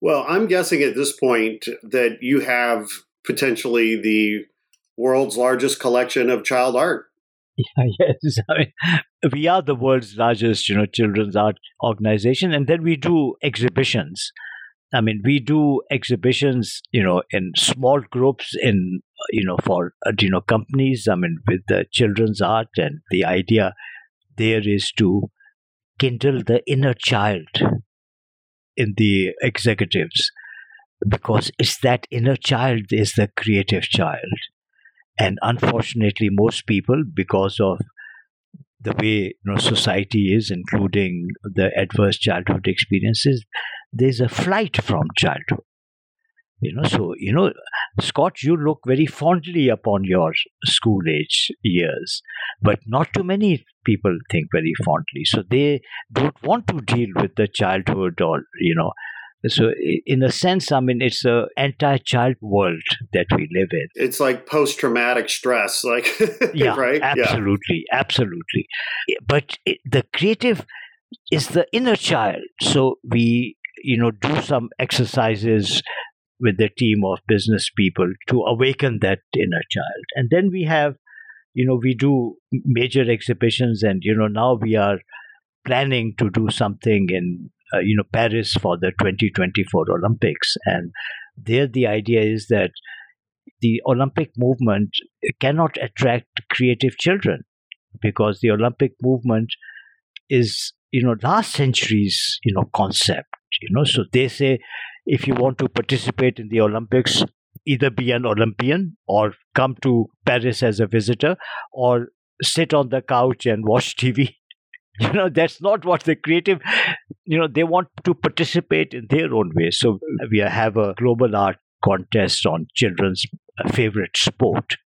Well, I'm guessing at this point that you have potentially the world's largest collection of child art. [LAUGHS] yes, [LAUGHS] I mean, we are the world's largest, you know, children's art organization, and then we do exhibitions. I mean, we do exhibitions, you know, in small groups, in you know, for uh, you know companies. I mean, with the children's art, and the idea there is to kindle the inner child in the executives, because it's that inner child is the creative child and unfortunately most people because of the way you know society is including the adverse childhood experiences there's a flight from childhood. You know so you know scott you look very fondly upon your school age years but not too many people think very fondly. So they don't want to deal with the childhood or you know so, in a sense, I mean, it's a anti-child world that we live in. It's like post-traumatic stress, like [LAUGHS] yeah, right? Absolutely, yeah. absolutely. But it, the creative is the inner child. So we, you know, do some exercises with the team of business people to awaken that inner child, and then we have you know, we do major exhibitions, and you know, now we are planning to do something in uh, you know Paris for the 2024 Olympics, and there the idea is that the Olympic movement cannot attract creative children because the Olympic movement is you know last century's you know concept you know. So they say if you want to participate in the olympics either be an olympian or come to paris as a visitor or sit on the couch and watch tv [LAUGHS] you know that's not what the creative you know they want to participate in their own way. So we have a global art contest on children's favorite sport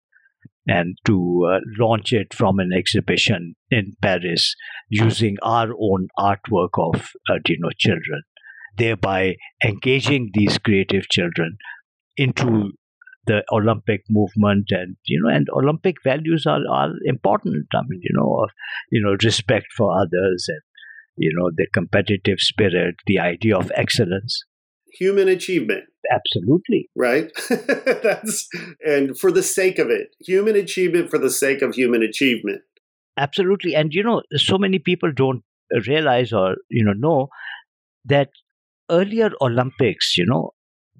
and to uh, launch it from an exhibition in Paris using our own artwork of uh, you know children, thereby engaging these creative children into the Olympic movement and you know and Olympic values are, are important. I mean you know of you know respect for others and you know the competitive spirit, the idea of excellence human achievement. Absolutely. Right? [LAUGHS] That's and for the sake of it. Human achievement for the sake of human achievement. Absolutely. And you know, so many people don't realize or you know know that earlier Olympics, you know,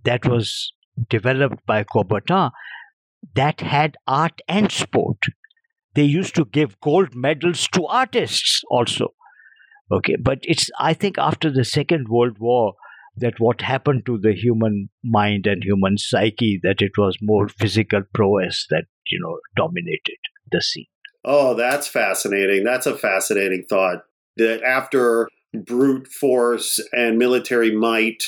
that was developed by Coubertin that had art and sport. They used to give gold medals to artists also. Okay, but it's I think after the Second World War, that what happened to the human mind and human psyche that it was more physical prowess that you know dominated the scene oh that's fascinating that's a fascinating thought that after brute force and military might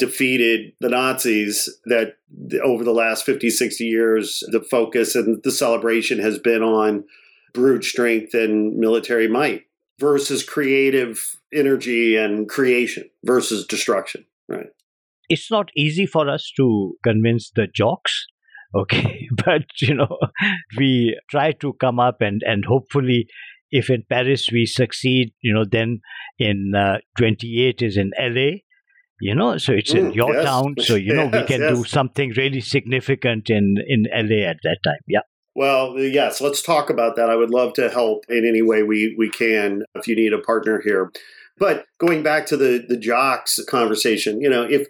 defeated the nazis that over the last 50 60 years the focus and the celebration has been on brute strength and military might versus creative energy and creation versus destruction, right? It's not easy for us to convince the jocks, [LAUGHS] okay, but you know, we try to come up and and hopefully if in Paris we succeed, you know, then in uh, 28 is in LA, you know, so it's in mm, your yes. town, so you know [LAUGHS] yes, we can yes. do something really significant in in LA at that time. Yeah. Well, yes, let's talk about that. I would love to help in any way we, we can if you need a partner here. But going back to the, the jocks conversation, you know, if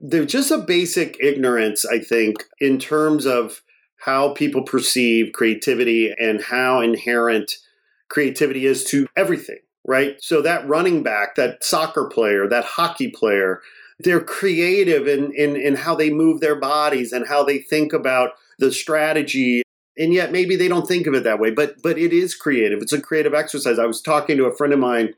there's just a basic ignorance, I think, in terms of how people perceive creativity and how inherent creativity is to everything, right? So that running back, that soccer player, that hockey player, they're creative in, in, in how they move their bodies and how they think about the strategy. And yet maybe they don't think of it that way but but it is creative. It's a creative exercise. I was talking to a friend of mine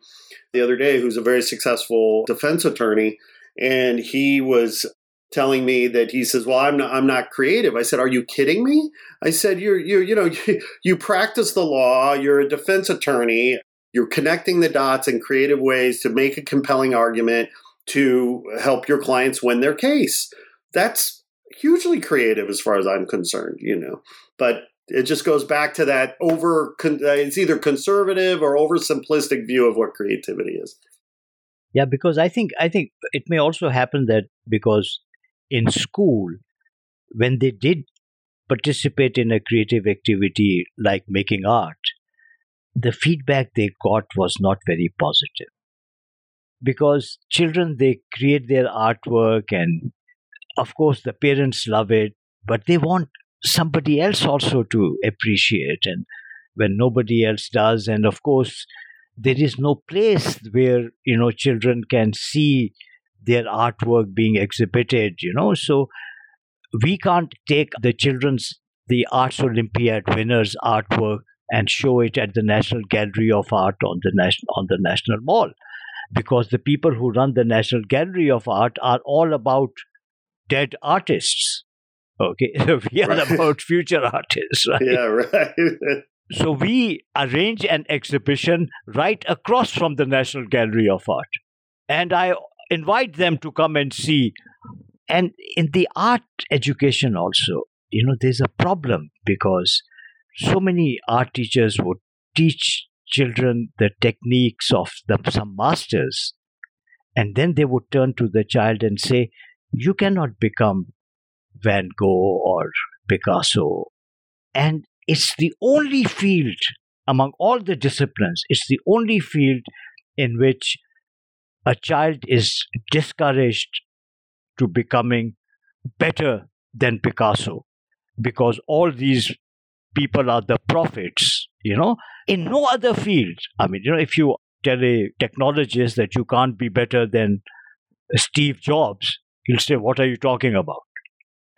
the other day who's a very successful defense attorney and he was telling me that he says well i'm not i'm not creative. I said are you kidding me? I said you're you you know you, [LAUGHS] you practice the law you're a defense attorney you're connecting the dots in creative ways to make a compelling argument to help your clients win their case. That's hugely creative as far as i'm concerned you know. But it just goes back to that over uh, it's either conservative or over simplistic view of what creativity is. Yeah because i think i think it may also happen that because in school when they did participate in a creative activity like making art the feedback they got was not very positive. Because children they create their artwork and of course the parents love it but they want somebody else also to appreciate and when nobody else does. And of course there is no place where you know children can see their artwork being exhibited you know. So we can't take the children's the arts olympiad winners artwork and show it at the national gallery of art on the national on the national mall because the people who run the national gallery of art are all about dead artists Okay, [LAUGHS] we are right. about future artists, right? Yeah, right. [LAUGHS] so we arrange an exhibition right across from the National Gallery of Art, and I invite them to come and see. And in the art education also, you know, there's a problem because so many art teachers would teach children the techniques of the, some masters, and then they would turn to the child and say, "You cannot become Van Gogh or Picasso. And it's the only field among all the disciplines, it's the only field in which a child is discouraged to becoming better than Picasso because all these people are the prophets, you know. In no other field, I mean, you know, if you tell a technologist that you can't be better than Steve Jobs, he'll say, What are you talking about?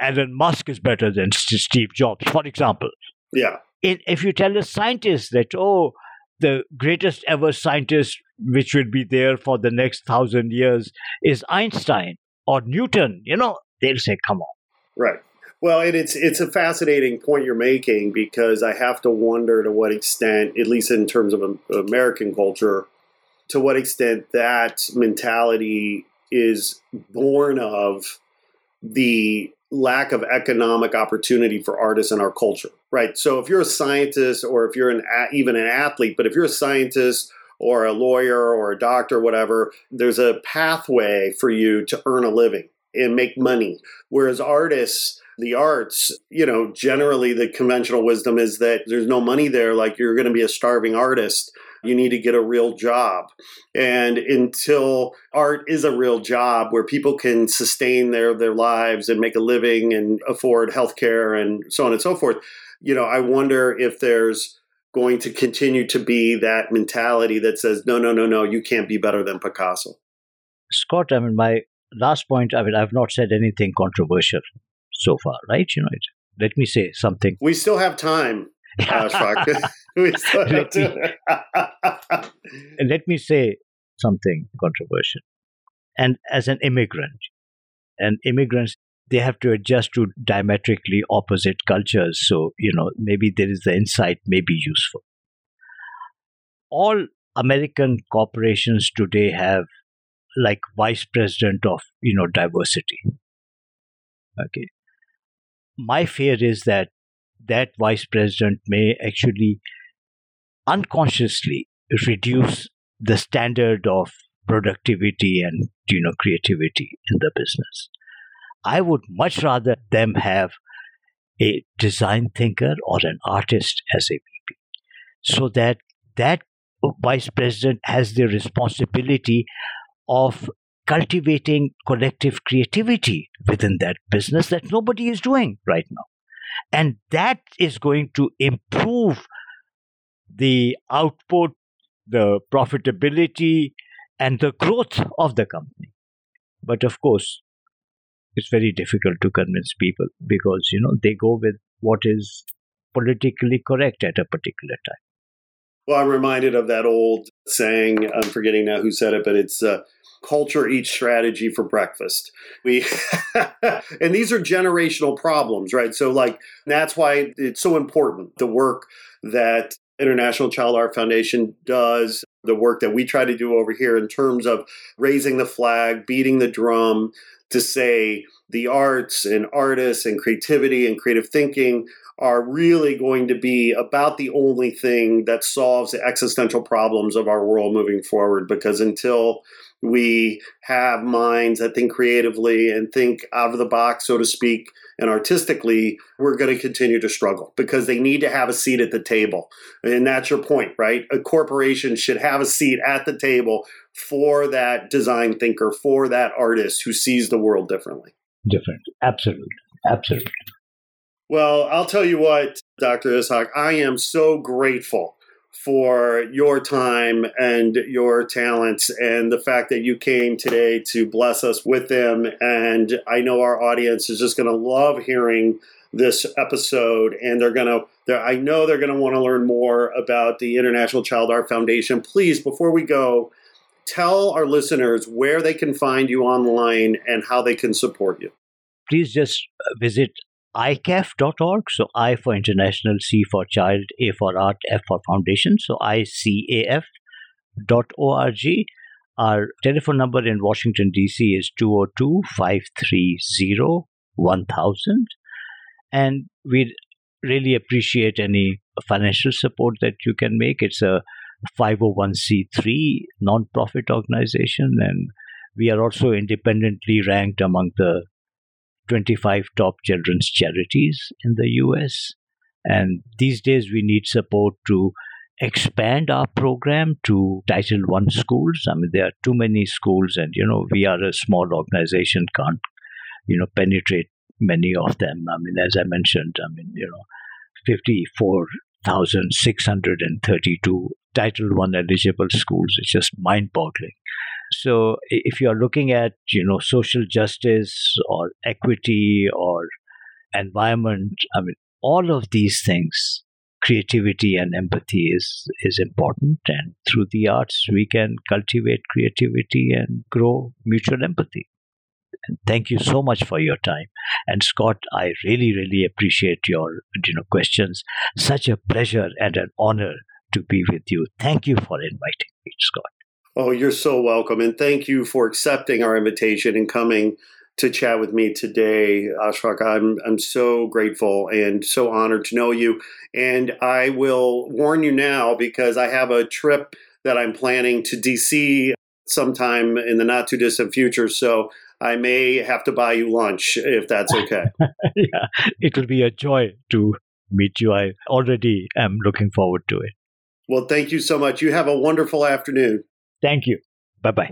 Elon Musk is better than Steve Jobs, for example. Yeah. If you tell a scientist that, oh, the greatest ever scientist which will be there for the next thousand years is Einstein or Newton, you know, they'll say, come on. Right. Well, and it's it's a fascinating point you're making because I have to wonder to what extent, at least in terms of American culture, to what extent that mentality is born of the lack of economic opportunity for artists in our culture, right? So if you're a scientist or if you're an even an athlete, but if you're a scientist or a lawyer or a doctor, whatever, there's a pathway for you to earn a living and make money. Whereas artists, the arts, you know, generally the conventional wisdom is that there's no money there, like you're going to be a starving artist you need to get a real job. And until art is a real job where people can sustain their, their lives and make a living and afford health care and so on and so forth, you know, I wonder if there's going to continue to be that mentality that says, no, no, no, no, you can't be better than Picasso. Scott, I mean, my last point, I mean, I've not said anything controversial so far, right? You know, it, let me say something. We still have time. Uh, [LAUGHS] [LAUGHS] let, me, [LAUGHS] let me say something controversial. And as an immigrant, and immigrants, they have to adjust to diametrically opposite cultures. So, you know, maybe there is the insight may be useful. All American corporations today have like vice president of, you know, diversity. Okay. My fear is that that vice president may actually unconsciously reduce the standard of productivity and you know creativity in the business. I would much rather them have a design thinker or an artist as a vp so that that vice president has the responsibility of cultivating collective creativity within that business that nobody is doing right now and that is going to improve the output, the profitability, and the growth of the company. But of course, it's very difficult to convince people because you know they go with what is politically correct at a particular time. Well, I'm reminded of that old saying. I'm forgetting now who said it, but it's uh, culture eats strategy for breakfast. We [LAUGHS] and these are generational problems, right? So like that's why it's so important the work that International Child Art Foundation does, the work that we try to do over here in terms of raising the flag, beating the drum to say the arts and artists and creativity and creative thinking are really going to be about the only thing that solves the existential problems of our world moving forward because until we have minds that think creatively and think out of the box, so to speak, and artistically, we're going to continue to struggle because they need to have a seat at the table. And that's your point, right? A corporation should have a seat at the table for that design thinker, for that artist who sees the world differently. Different. Absolutely. Absolutely. Well, I'll tell you what, Dr. Ishaq, I am so grateful for your time and your talents and the fact that you came today to bless us with them. And I know our audience is just going to love hearing this episode and they're going to I know they're going to want to learn more about the International Child Art Foundation. Please before we go, tell our listeners where they can find you online and how they can support you. Please just visit icaf.org. So I for international, C for child, A for art, F for foundation. So ICAF.org. Our telephone number in Washington, D.C. is 202 530 1000. And we really appreciate any financial support that you can make. It's a 501c3 non-profit organization and we are also independently ranked among the 25 top children's charities in the US. And these days we need support to expand our program to Title One schools. I mean, there are too many schools, and you know, we are a small organization, can't you know penetrate many of them. I mean, as I mentioned, I mean, you know, fifty-four thousand six hundred and thirty-two Title One eligible schools. It's just mind-boggling. So, if you are looking at you know social justice or equity or environment, I mean, all of these things creativity and empathy is is important. And through the arts we can cultivate creativity and grow mutual empathy. And thank you so much for your time. And scott i really really appreciate your you know questions. Such a pleasure and an honor to be with you. Thank you for inviting me scott oh you're so welcome and thank you for accepting our invitation and coming to chat with me today, Ashfaq. I'm I'm so grateful and so honored to know you. And I will warn you now because I have a trip that I'm planning to DC sometime in the not too distant future. So I may have to buy you lunch if that's [LAUGHS] okay. yeah, it will be a joy to meet you. I already am looking forward to it. Well, thank you so much. You have a wonderful afternoon. Thank you. Bye bye.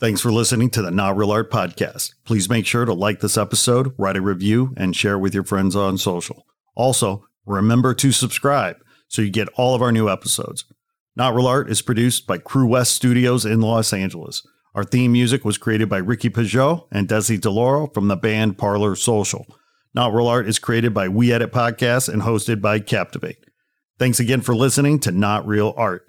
Thanks for listening to the Not Real Art Podcast. Please make sure to like this episode, write a review, and share with your friends on social. Also, remember to subscribe so you get all of our new episodes. Not Real Art is produced by Crewest Studios in Los Angeles. Our theme music was created by Ricky Peugeot and Desi DeLauro from the band Parlor Social. Not Real Art is created by We Edit Podcasts and hosted by Captivate. Thanks again for listening to Not Real Art.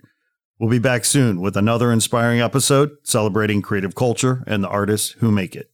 We'll be back soon with another inspiring episode celebrating creative culture and the artists who make it.